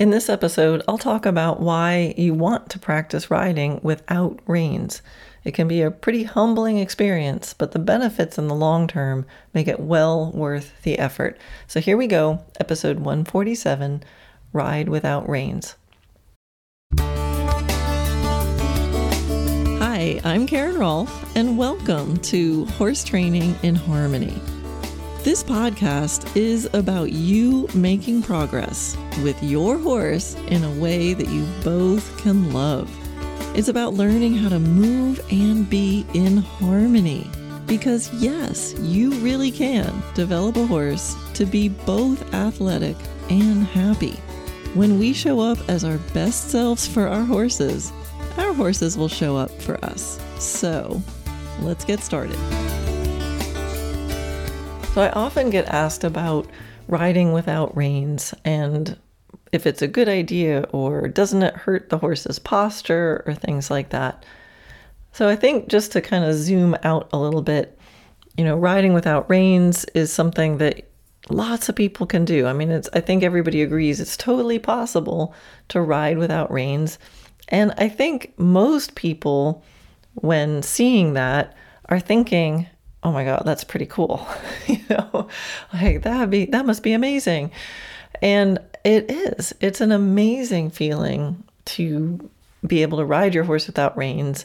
In this episode, I'll talk about why you want to practice riding without reins. It can be a pretty humbling experience, but the benefits in the long term make it well worth the effort. So here we go, episode 147 Ride Without Reins. Hi, I'm Karen Rohlf, and welcome to Horse Training in Harmony. This podcast is about you making progress with your horse in a way that you both can love. It's about learning how to move and be in harmony. Because, yes, you really can develop a horse to be both athletic and happy. When we show up as our best selves for our horses, our horses will show up for us. So, let's get started. So I often get asked about riding without reins and if it's a good idea or doesn't it hurt the horse's posture or things like that. So I think just to kind of zoom out a little bit, you know, riding without reins is something that lots of people can do. I mean, it's I think everybody agrees it's totally possible to ride without reins. And I think most people when seeing that are thinking, oh my god that's pretty cool. You know like that be that must be amazing. And it is it's an amazing feeling to be able to ride your horse without reins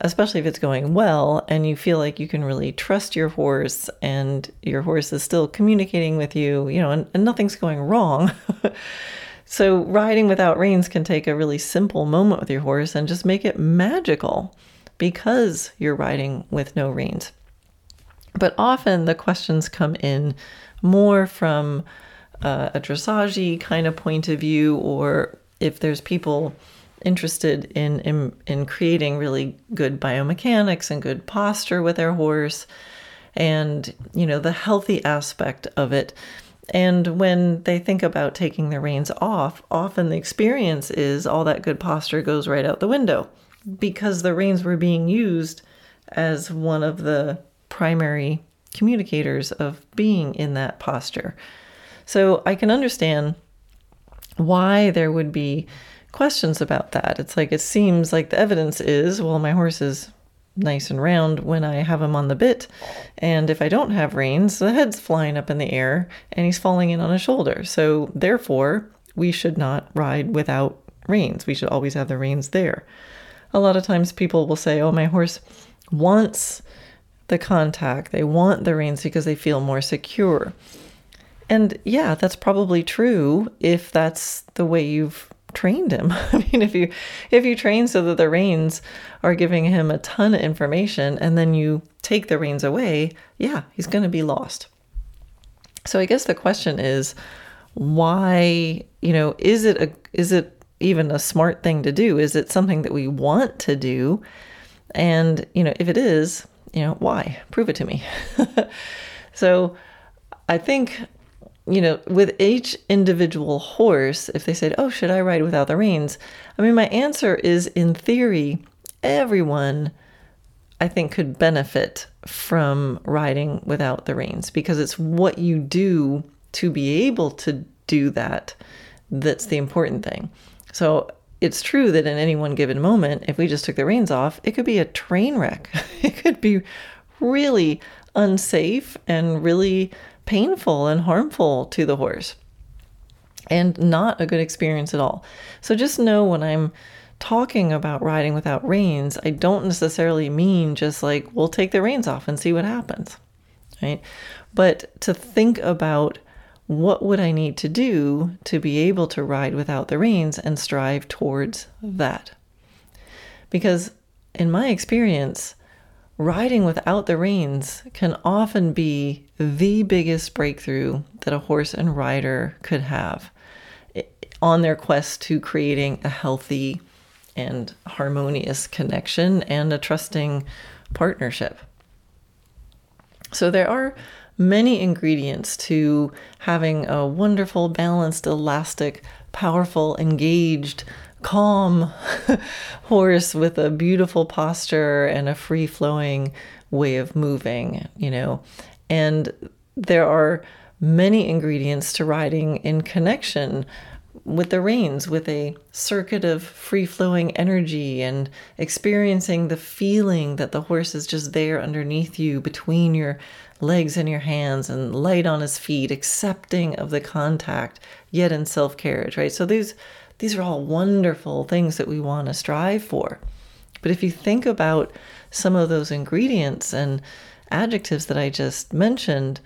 especially if it's going well and you feel like you can really trust your horse and your horse is still communicating with you you know and, and nothing's going wrong. So riding without reins can take a really simple moment with your horse and just make it magical because you're riding with no reins but often the questions come in more from uh, a dressage kind of point of view, or if there's people interested in, in, in creating really good biomechanics and good posture with their horse, and you know the healthy aspect of it. And when they think about taking the reins off, often the experience is all that good posture goes right out the window because the reins were being used as one of the primary communicators of being in that posture. So I can understand why there would be questions about that. It's like it seems like the evidence is well, my horse is nice and round when I have him on the bit. And if I don't have reins, the head's flying up in the air and he's falling in on his shoulder. So therefore, we should not ride without reins. We should always have the reins there. A lot of times people will say, oh, my horse wants the contact. They want the reins because they feel more secure. And yeah, that's probably true if that's the way you've trained him. I mean, if you if you train so that the reins are giving him a ton of information and then you take the reins away, yeah, he's going to be lost. So I guess the question is why, you know, is it a is it even a smart thing to do? Is it something that we want to do? And, you know, if it is, you know, why? Prove it to me. so I think, you know, with each individual horse, if they said, oh, should I ride without the reins? I mean, my answer is in theory, everyone I think could benefit from riding without the reins because it's what you do to be able to do that that's the important thing. So it's true that in any one given moment, if we just took the reins off, it could be a train wreck. it could be really unsafe and really painful and harmful to the horse and not a good experience at all. So just know when I'm talking about riding without reins, I don't necessarily mean just like we'll take the reins off and see what happens. Right? But to think about what would I need to do to be able to ride without the reins and strive towards that? Because in my experience, riding without the reins can often be the biggest breakthrough that a horse and rider could have on their quest to creating a healthy and harmonious connection and a trusting partnership. So there are many ingredients to having a wonderful, balanced, elastic, powerful, engaged, calm horse with a beautiful posture and a free flowing way of moving, you know. And there are many ingredients to riding in connection with the reins with a circuit of free flowing energy and experiencing the feeling that the horse is just there underneath you between your legs in your hands and light on his feet, accepting of the contact, yet in self carriage, right? So these these are all wonderful things that we want to strive for. But if you think about some of those ingredients and adjectives that I just mentioned,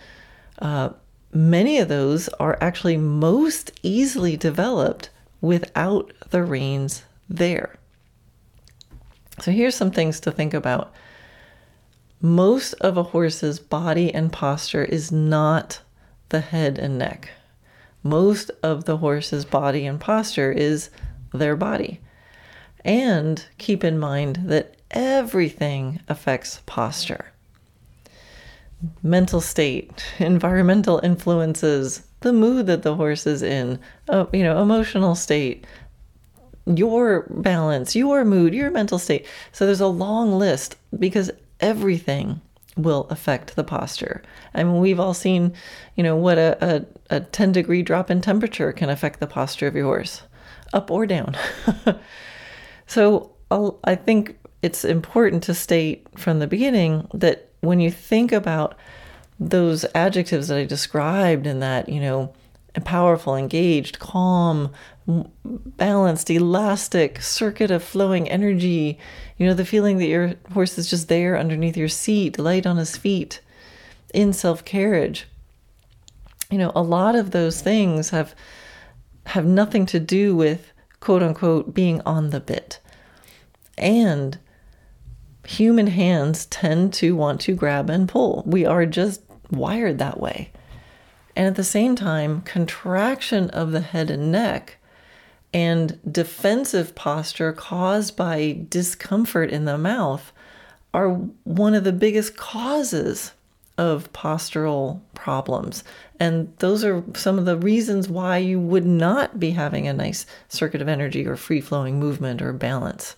uh, many of those are actually most easily developed without the reins there. So here's some things to think about. Most of a horse's body and posture is not the head and neck. Most of the horse's body and posture is their body. And keep in mind that everything affects posture mental state, environmental influences, the mood that the horse is in, uh, you know, emotional state, your balance, your mood, your mental state. So there's a long list because everything will affect the posture. I mean, we've all seen, you know, what a, a, a 10 degree drop in temperature can affect the posture of your horse, up or down. so I'll, I think it's important to state from the beginning that when you think about those adjectives that I described and that, you know, powerful, engaged, calm, balanced, elastic circuit of flowing energy, you know, the feeling that your horse is just there underneath your seat, light on his feet, in self carriage. You know, a lot of those things have have nothing to do with quote unquote being on the bit. And human hands tend to want to grab and pull. We are just wired that way. And at the same time, contraction of the head and neck and defensive posture caused by discomfort in the mouth are one of the biggest causes of postural problems. And those are some of the reasons why you would not be having a nice circuit of energy or free flowing movement or balance.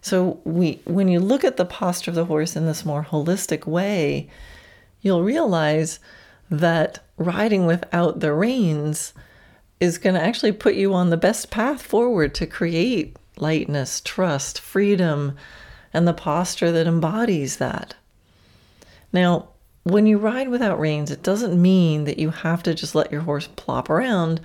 So we when you look at the posture of the horse in this more holistic way, you'll realize that riding without the reins is going to actually put you on the best path forward to create lightness, trust, freedom, and the posture that embodies that. Now, when you ride without reins, it doesn't mean that you have to just let your horse plop around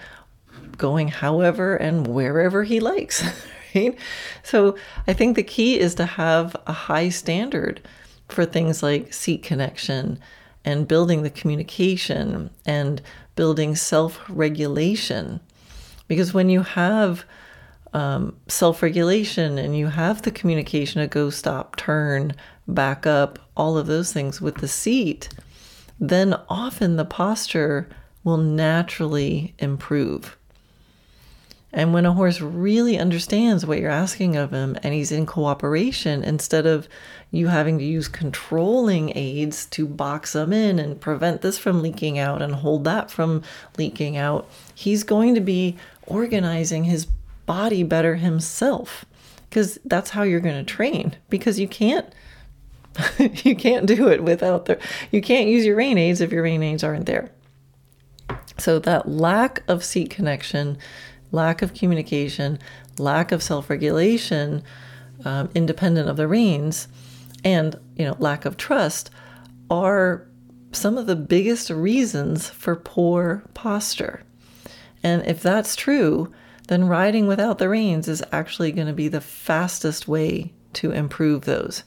going however and wherever he likes. right? So I think the key is to have a high standard for things like seat connection and building the communication and building self regulation. Because when you have um, self regulation and you have the communication to go, stop, turn, back up, all of those things with the seat, then often the posture will naturally improve. And when a horse really understands what you're asking of him and he's in cooperation, instead of you having to use controlling aids to box them in and prevent this from leaking out and hold that from leaking out, he's going to be organizing his body better himself. Because that's how you're going to train because you can't you can't do it without the you can't use your rein aids if your rein aids aren't there. So that lack of seat connection lack of communication, lack of self regulation, um, independent of the reins, and you know lack of trust are some of the biggest reasons for poor posture. And if that's true, then riding without the reins is actually going to be the fastest way to improve those.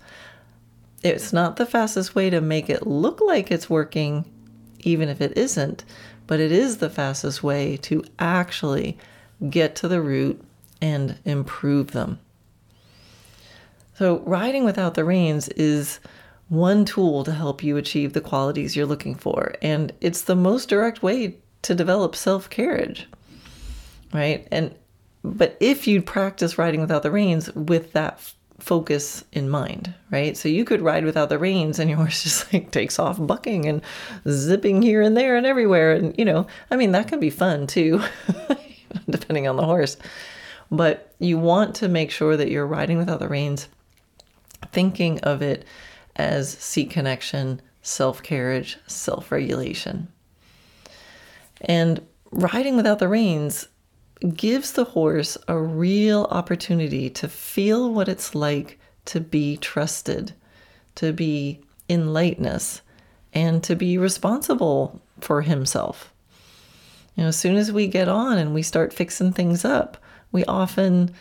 It's not the fastest way to make it look like it's working, even if it isn't, but it is the fastest way to actually get to the root, and improve them. So, riding without the reins is one tool to help you achieve the qualities you're looking for. And it's the most direct way to develop self carriage, right? And but if you practice riding without the reins with that focus in mind, right? So you could ride without the reins and your horse just like takes off bucking and zipping here and there and everywhere. And, you know, I mean, that can be fun too. depending on the horse. But you want to make sure that you're riding without the reins, thinking of it as seat connection, self carriage, self regulation. And riding without the reins gives the horse a real opportunity to feel what it's like to be trusted, to be in lightness, and to be responsible for himself. You know, as soon as we get on and we start fixing things up, we often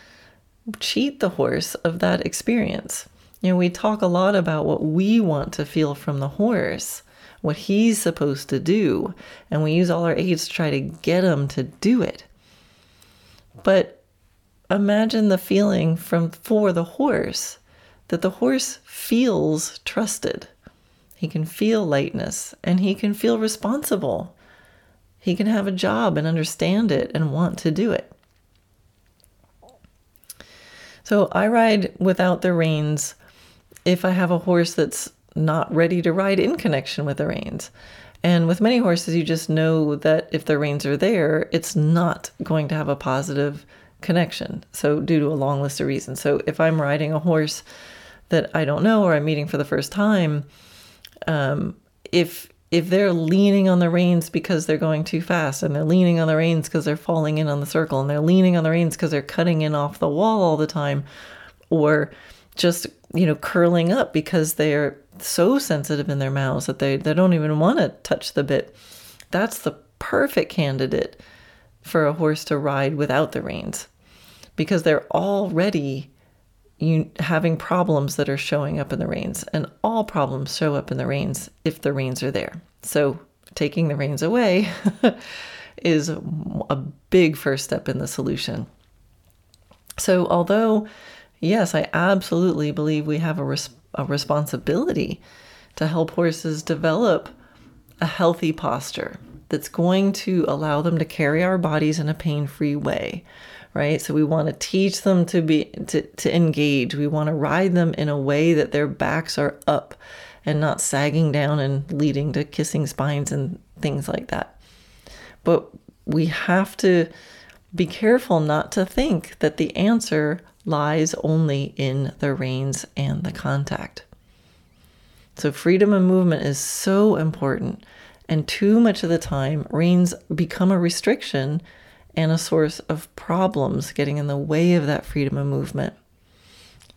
cheat the horse of that experience. You know, we talk a lot about what we want to feel from the horse, what he's supposed to do, and we use all our aids to try to get him to do it. But imagine the feeling from for the horse that the horse feels trusted. He can feel lightness and he can feel responsible. He can have a job and understand it and want to do it. So I ride without the reins if I have a horse that's not ready to ride in connection with the reins. And with many horses, you just know that if the reins are there, it's not going to have a positive connection. So, due to a long list of reasons. So, if I'm riding a horse that I don't know or I'm meeting for the first time, um, if if they're leaning on the reins because they're going too fast and they're leaning on the reins because they're falling in on the circle and they're leaning on the reins because they're cutting in off the wall all the time or just you know curling up because they're so sensitive in their mouths that they, they don't even want to touch the bit that's the perfect candidate for a horse to ride without the reins because they're already you having problems that are showing up in the reins and all problems show up in the reins if the reins are there. So taking the reins away is a big first step in the solution. So although yes i absolutely believe we have a, res- a responsibility to help horses develop a healthy posture that's going to allow them to carry our bodies in a pain-free way right? So we want to teach them to be to, to engage. We want to ride them in a way that their backs are up and not sagging down and leading to kissing spines and things like that. But we have to be careful not to think that the answer lies only in the reins and the contact. So, freedom of movement is so important. And too much of the time, reins become a restriction and a source of problems getting in the way of that freedom of movement.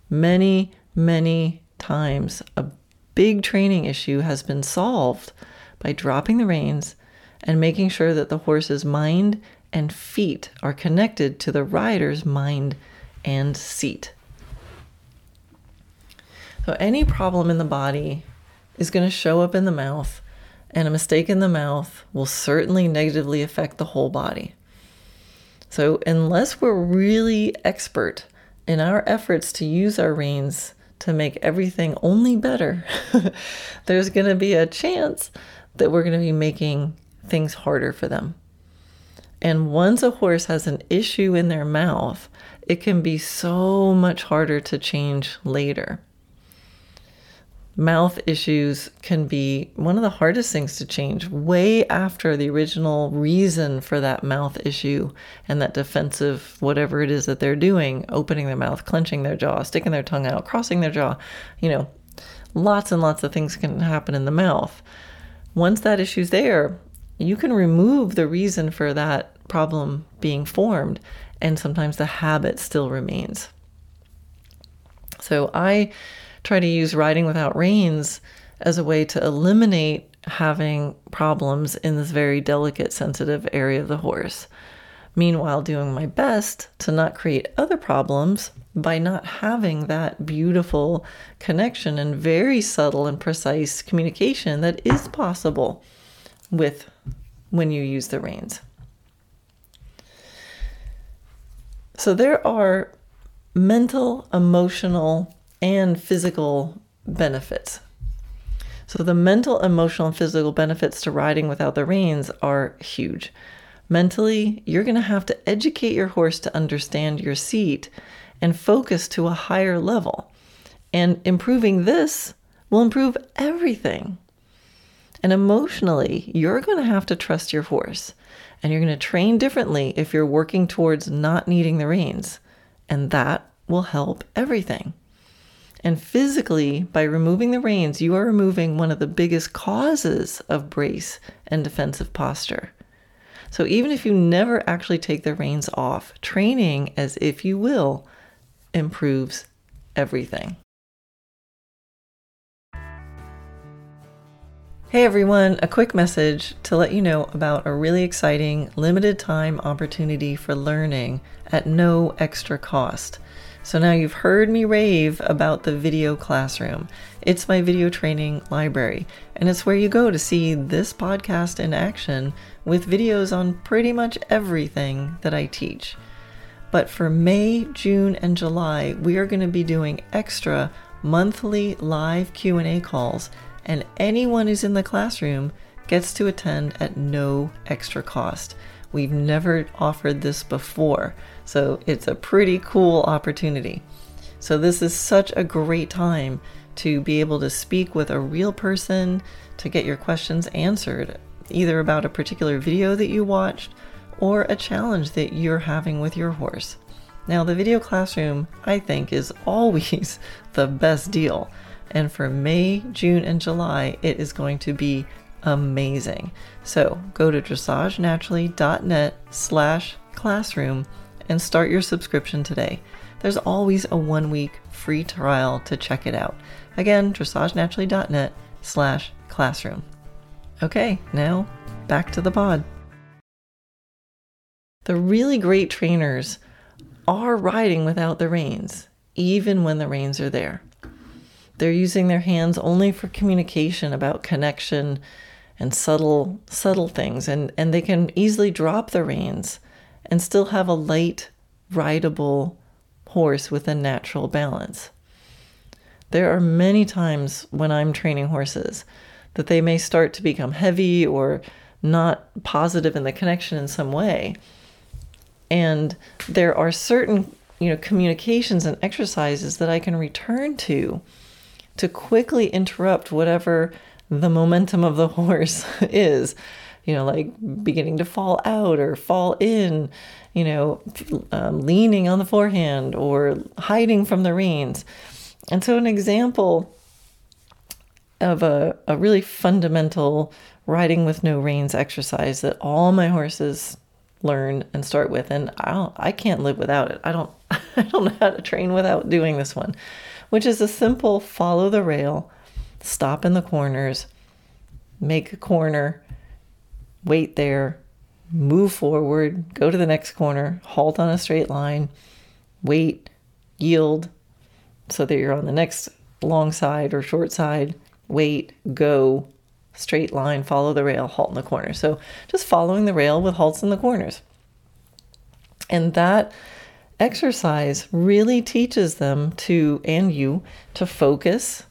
Many, many times, a big training issue has been solved by dropping the reins and making sure that the horse's mind and feet are connected to the rider's mind and seat. So, any problem in the body is going to show up in the mouth, and a mistake in the mouth will certainly negatively affect the whole body. So, unless we're really expert in our efforts to use our reins to make everything only better, there's going to be a chance that we're going to be making things harder for them. And once a horse has an issue in their mouth, it can be so much harder to change later mouth issues can be one of the hardest things to change way after the original reason for that mouth issue and that defensive whatever it is that they're doing opening their mouth clenching their jaw sticking their tongue out crossing their jaw you know lots and lots of things can happen in the mouth. Once that issue's there you can remove the reason for that problem being formed and sometimes the habit still remains. So i try to use riding without reins as a way to eliminate having problems in this very delicate, sensitive area of the horse. Meanwhile, doing my best to not create other problems by not having that beautiful connection and very subtle and precise communication that is possible with when you use the reins. So there are mental, emotional, and physical benefits. So, the mental, emotional, and physical benefits to riding without the reins are huge. Mentally, you're going to have to educate your horse to understand your seat and focus to a higher level. And improving this will improve everything. And emotionally, you're going to have to trust your horse. And you're going to train differently if you're working towards not needing the reins. And that will help everything. And physically, by removing the reins, you are removing one of the biggest causes of brace and defensive posture. So even if you never actually take the reins off, training as if you will improves everything. Hey everyone, a quick message to let you know about a really exciting limited time opportunity for learning at no extra cost. So now you've heard me rave about the video classroom. It's my video training library, and it's where you go to see this podcast in action with videos on pretty much everything that I teach. But for May, June, and July, we are going to be doing extra monthly live Q&A calls and anyone who's in the classroom gets to attend at no extra cost. We've never offered this before, so it's a pretty cool opportunity. So, this is such a great time to be able to speak with a real person to get your questions answered, either about a particular video that you watched or a challenge that you're having with your horse. Now, the video classroom, I think, is always the best deal and for May, June, and July, it is going to be amazing. So go to dressagenaturally.net slash classroom and start your subscription today. There's always a one week free trial to check it out. Again, dressagenaturally.net slash classroom. Okay, now back to the pod. The really great trainers are riding without the reins, even when the reins are there. They're using their hands only for communication about connection and subtle subtle things and and they can easily drop the reins and still have a light rideable horse with a natural balance. There are many times when I'm training horses that they may start to become heavy or not positive in the connection in some way. And there are certain, you know, communications and exercises that I can return to to quickly interrupt whatever the momentum of the horse is. You know, like beginning to fall out or fall in, you know, um, leaning on the forehand or hiding from the reins. And so, an example of a, a really fundamental riding with no reins exercise that all my horses learn and start with and I I can't live without it. I don't I don't know how to train without doing this one which is a simple follow the rail, stop in the corners, make a corner, wait there, move forward, go to the next corner, halt on a straight line, wait, yield so that you're on the next long side or short side, wait, go, straight line, follow the rail, halt in the corner. So just following the rail with halts in the corners. And that exercise really teaches them to, and you, to focus.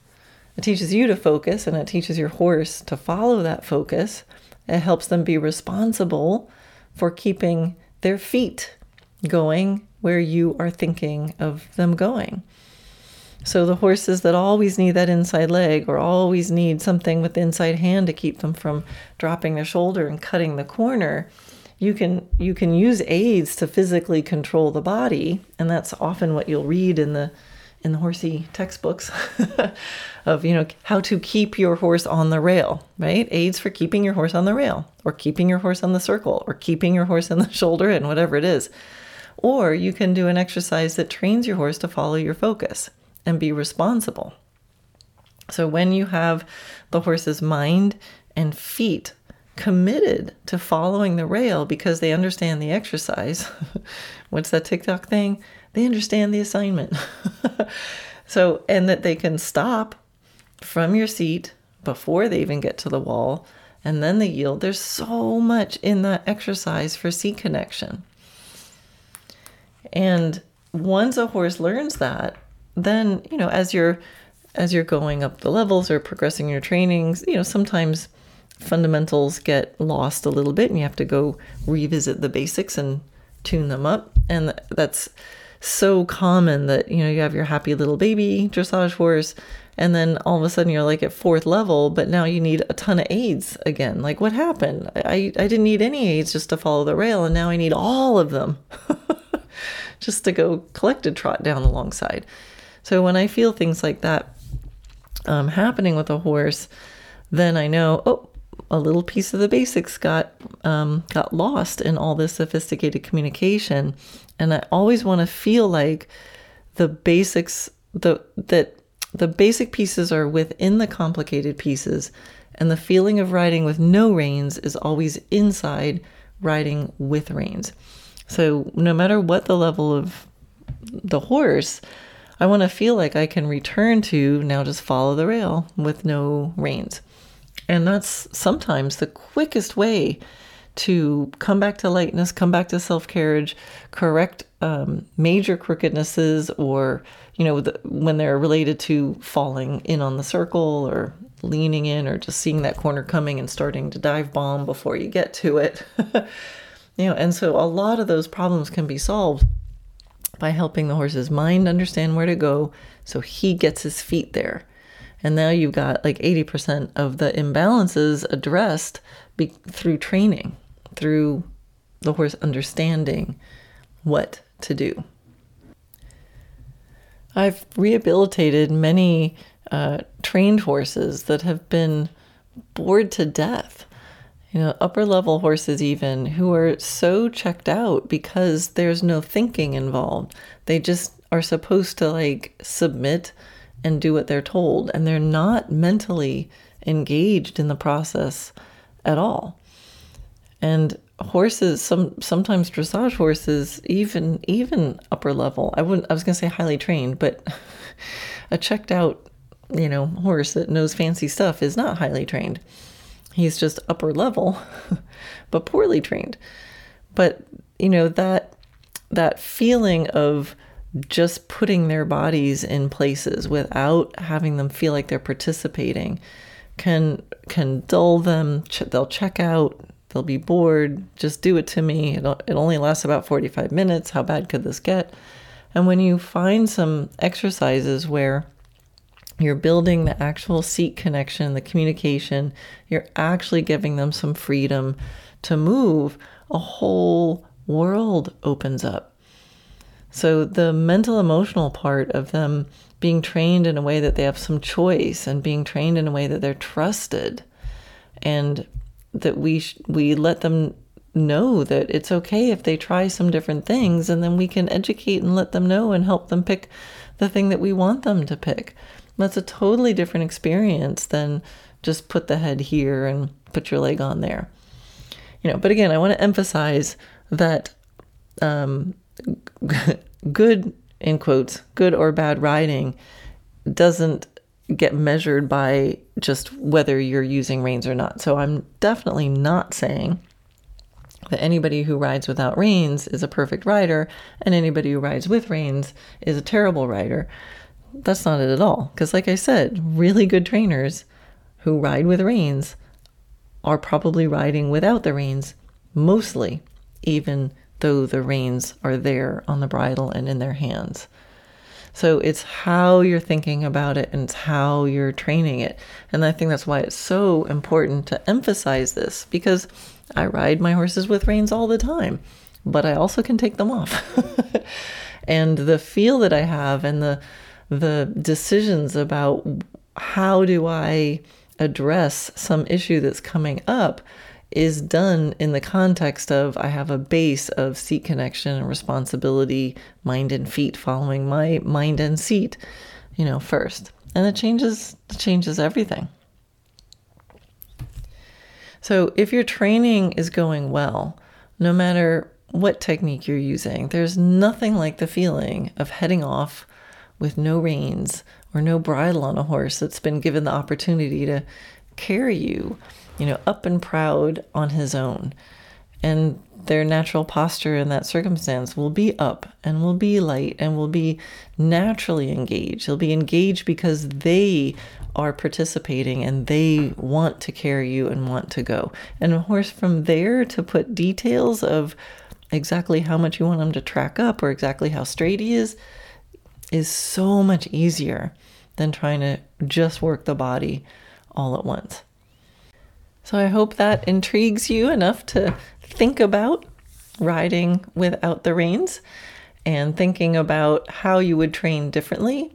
It teaches you to focus and it teaches your horse to follow that focus. It helps them be responsible for keeping their feet going where you are thinking of them going. So the horses that always need that inside leg or always need something with the inside hand to keep them from dropping their shoulder and cutting the corner, you can you can use aids to physically control the body and that's often what you'll read in the in the horsey textbooks of you know how to keep your horse on the rail right aids for keeping your horse on the rail or keeping your horse on the circle or keeping your horse in the shoulder and whatever it is or you can do an exercise that trains your horse to follow your focus and be responsible so when you have the horse's mind and feet committed to following the rail because they understand the exercise. What's that TikTok thing? They understand the assignment. so, and that they can stop from your seat before they even get to the wall and then they yield. There's so much in that exercise for seat connection. And once a horse learns that, then, you know, as you're as you're going up the levels or progressing your trainings, you know, sometimes fundamentals get lost a little bit and you have to go revisit the basics and tune them up. And that's so common that, you know, you have your happy little baby dressage horse and then all of a sudden you're like at fourth level, but now you need a ton of aids again. Like what happened? I, I didn't need any aids just to follow the rail and now I need all of them just to go collect a trot down alongside. So when I feel things like that um, happening with a horse, then I know, oh, a little piece of the basics got um, got lost in all this sophisticated communication, and I always want to feel like the basics the that the basic pieces are within the complicated pieces, and the feeling of riding with no reins is always inside riding with reins. So no matter what the level of the horse, I want to feel like I can return to now just follow the rail with no reins. And that's sometimes the quickest way to come back to lightness, come back to self carriage, correct um, major crookednesses, or, you know, the, when they're related to falling in on the circle or leaning in or just seeing that corner coming and starting to dive bomb before you get to it. you know, and so a lot of those problems can be solved by helping the horse's mind understand where to go so he gets his feet there. And now you've got like 80% of the imbalances addressed be- through training, through the horse understanding what to do. I've rehabilitated many uh, trained horses that have been bored to death. You know, upper level horses, even who are so checked out because there's no thinking involved. They just are supposed to like submit and do what they're told, and they're not mentally engaged in the process at all. And horses, some sometimes dressage horses, even even upper level. I wouldn't. I was going to say highly trained, but a checked out you know, horse that knows fancy stuff is not highly trained. He's just upper level, but poorly trained. But, you know, that that feeling of just putting their bodies in places without having them feel like they're participating can can dull them. They'll check out. They'll be bored. Just do it to me. It'll, it only lasts about 45 minutes. How bad could this get? And when you find some exercises where you're building the actual seat connection, the communication. You're actually giving them some freedom to move. A whole world opens up. So, the mental emotional part of them being trained in a way that they have some choice and being trained in a way that they're trusted and that we sh- we let them know that it's okay if they try some different things and then we can educate and let them know and help them pick the thing that we want them to pick that's a totally different experience than just put the head here and put your leg on there. You know, but again, I want to emphasize that um, good, in quotes, good or bad riding doesn't get measured by just whether you're using reins or not. So I'm definitely not saying that anybody who rides without reins is a perfect rider and anybody who rides with reins is a terrible rider that's not it at all. Because, like I said, really good trainers who ride with reins are probably riding without the reins, mostly, even though the reins are there on the bridle and in their hands. So it's how you're thinking about it and it's how you're training it. And I think that's why it's so important to emphasize this because I ride my horses with reins all the time, but I also can take them off. and the feel that I have and the the decisions about how do I address some issue that's coming up is done in the context of I have a base of seat connection and responsibility, mind and feet following my mind and seat, you know, first. And it changes it changes everything. So if your training is going well, no matter what technique you're using, there's nothing like the feeling of heading off with no reins or no bridle on a horse that's been given the opportunity to carry you, you know, up and proud on his own. And their natural posture in that circumstance will be up and will be light and will be naturally engaged. They'll be engaged because they are participating and they want to carry you and want to go. And of course, from there to put details of exactly how much you want them to track up or exactly how straight he is, is so much easier than trying to just work the body all at once. So I hope that intrigues you enough to think about riding without the reins and thinking about how you would train differently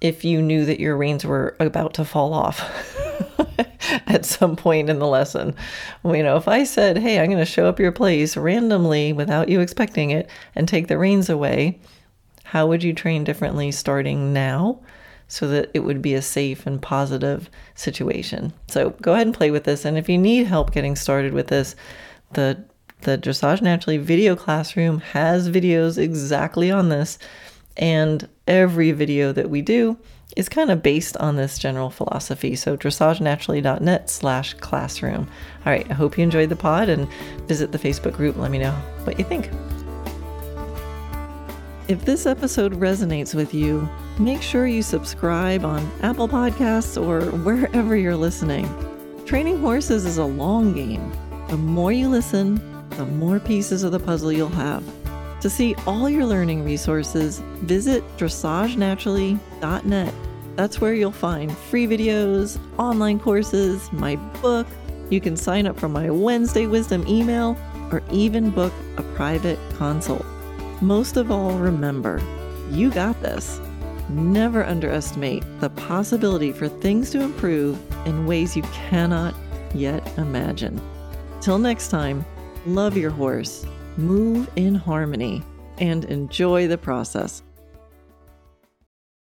if you knew that your reins were about to fall off at some point in the lesson. You know, if I said, hey, I'm going to show up your place randomly without you expecting it and take the reins away, how would you train differently starting now so that it would be a safe and positive situation? So go ahead and play with this. And if you need help getting started with this, the the Dressage Naturally video classroom has videos exactly on this. And every video that we do is kind of based on this general philosophy. So dressagenaturally.net slash classroom. All right, I hope you enjoyed the pod and visit the Facebook group. Let me know what you think. If this episode resonates with you, make sure you subscribe on Apple Podcasts or wherever you're listening. Training horses is a long game. The more you listen, the more pieces of the puzzle you'll have. To see all your learning resources, visit dressagenaturally.net. That's where you'll find free videos, online courses, my book. You can sign up for my Wednesday Wisdom email or even book a private consult. Most of all, remember, you got this. Never underestimate the possibility for things to improve in ways you cannot yet imagine. Till next time, love your horse move in harmony, and enjoy the process.